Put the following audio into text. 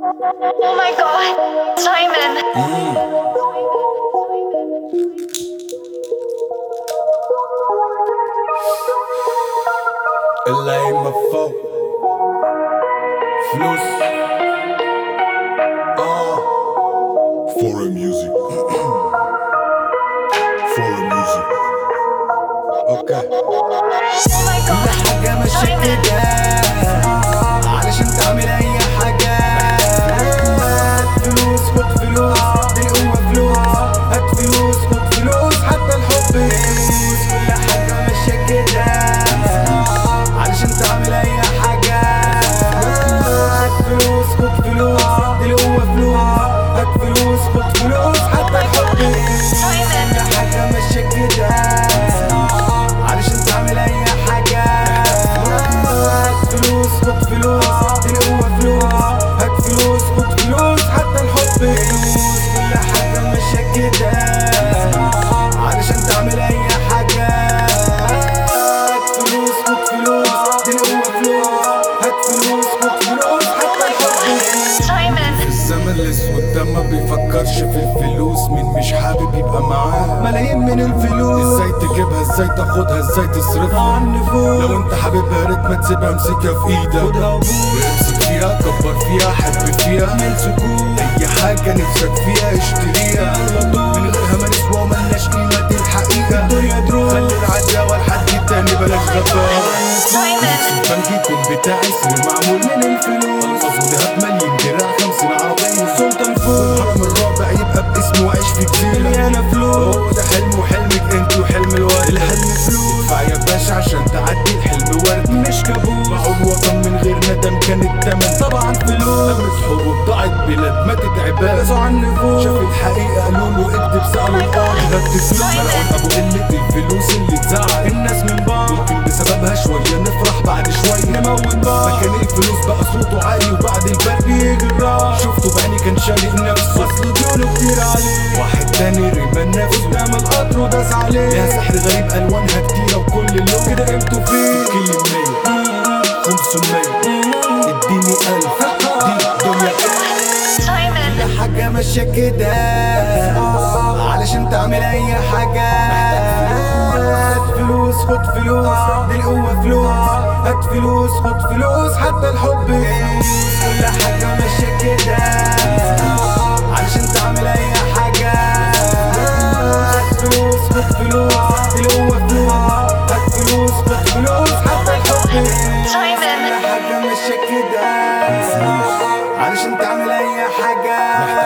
Oh my god, Simon. Mm. LA, my fault. Flus. Ah. Foreign music. Foreign music. Okay. الزمن الأسود ده ما بيفكرش في الفلوس مين مش حابب يبقى معاه؟ ملايين من الفلوس. إزاي تجيبها؟ إزاي تاخدها؟ إزاي تصرفها؟ لو أنت حاببها يا ريت ما تسيبها أمسكها في إيدك. خدها امسك فيها كبر فيها حب فيها. أي حاجة نفسك فيها اشتريها. يكون بتاعي سر معمول من الفلوس قصدي هات مليون دراع خمسين عربية سلطان فوق. الحرم الرابع يبقى باسمه وعيش في جزيرة مليانة فلوس. هو ده حلم وحلمك انت وحلم الورد. الحلم فلوس. ادفع يا باشا عشان تعدي الحلم ورد. مش كابوس. باعوا الوطن من غير ندم كان التمن. طبعا فلوس. قامت حروب ضاعت بلاد ما تتعباش بس عن النفوس شاف الحقيقة قالوا له اكتب سألوا القاضي غد فلوس ملعون أبو قلة الفلوس عالي وبعد البرد الراح. شفته بعيني كان شارق نفسه. اصله ديونه كتير عليه. واحد تاني رمى نفسه قدام القطر وداس عليه. ليها سحر غريب ألوانها كتيرة وكل اللون كده قيمته فيه. كل مية خمسمية اديني ألف. دي دنيا. Simon. كل حاجة ماشية كده. علشان تعمل أي حاجة. هات فلوس خد فلوس دي القوة فلوس هات فلوس خد فلوس حتى الحب كل حاجة ماشية كده. تعمل أي حاجة. هات فلوس خد فلوس دي القوة فلوس هات فلوس خد فلوس حتى الحب. كل حاجة ماشية كده. تعمل أي حاجة.